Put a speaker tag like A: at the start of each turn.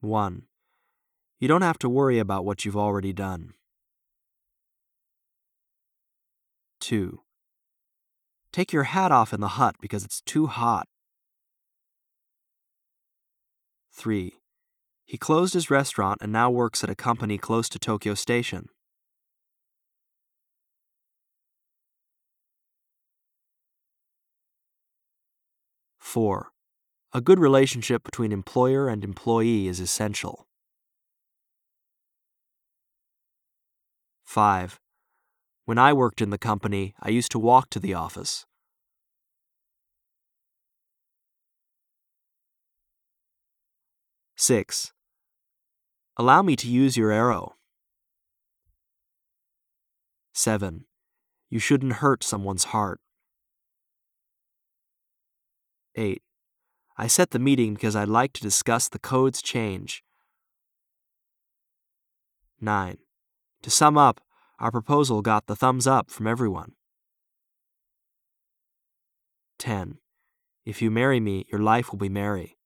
A: 1. You don't have to worry about what you've already done. 2. Take your hat off in the hut because it's too hot. 3. He closed his restaurant and now works at a company close to Tokyo Station. Four. A good relationship between employer and employee is essential. 5. When I worked in the company, I used to walk to the office. Six. Allow me to use your arrow. 7. You shouldn't hurt someone's heart. 8. I set the meeting because I'd like to discuss the code's change. 9. To sum up, our proposal got the thumbs up from everyone. 10. If you marry me, your life will be merry.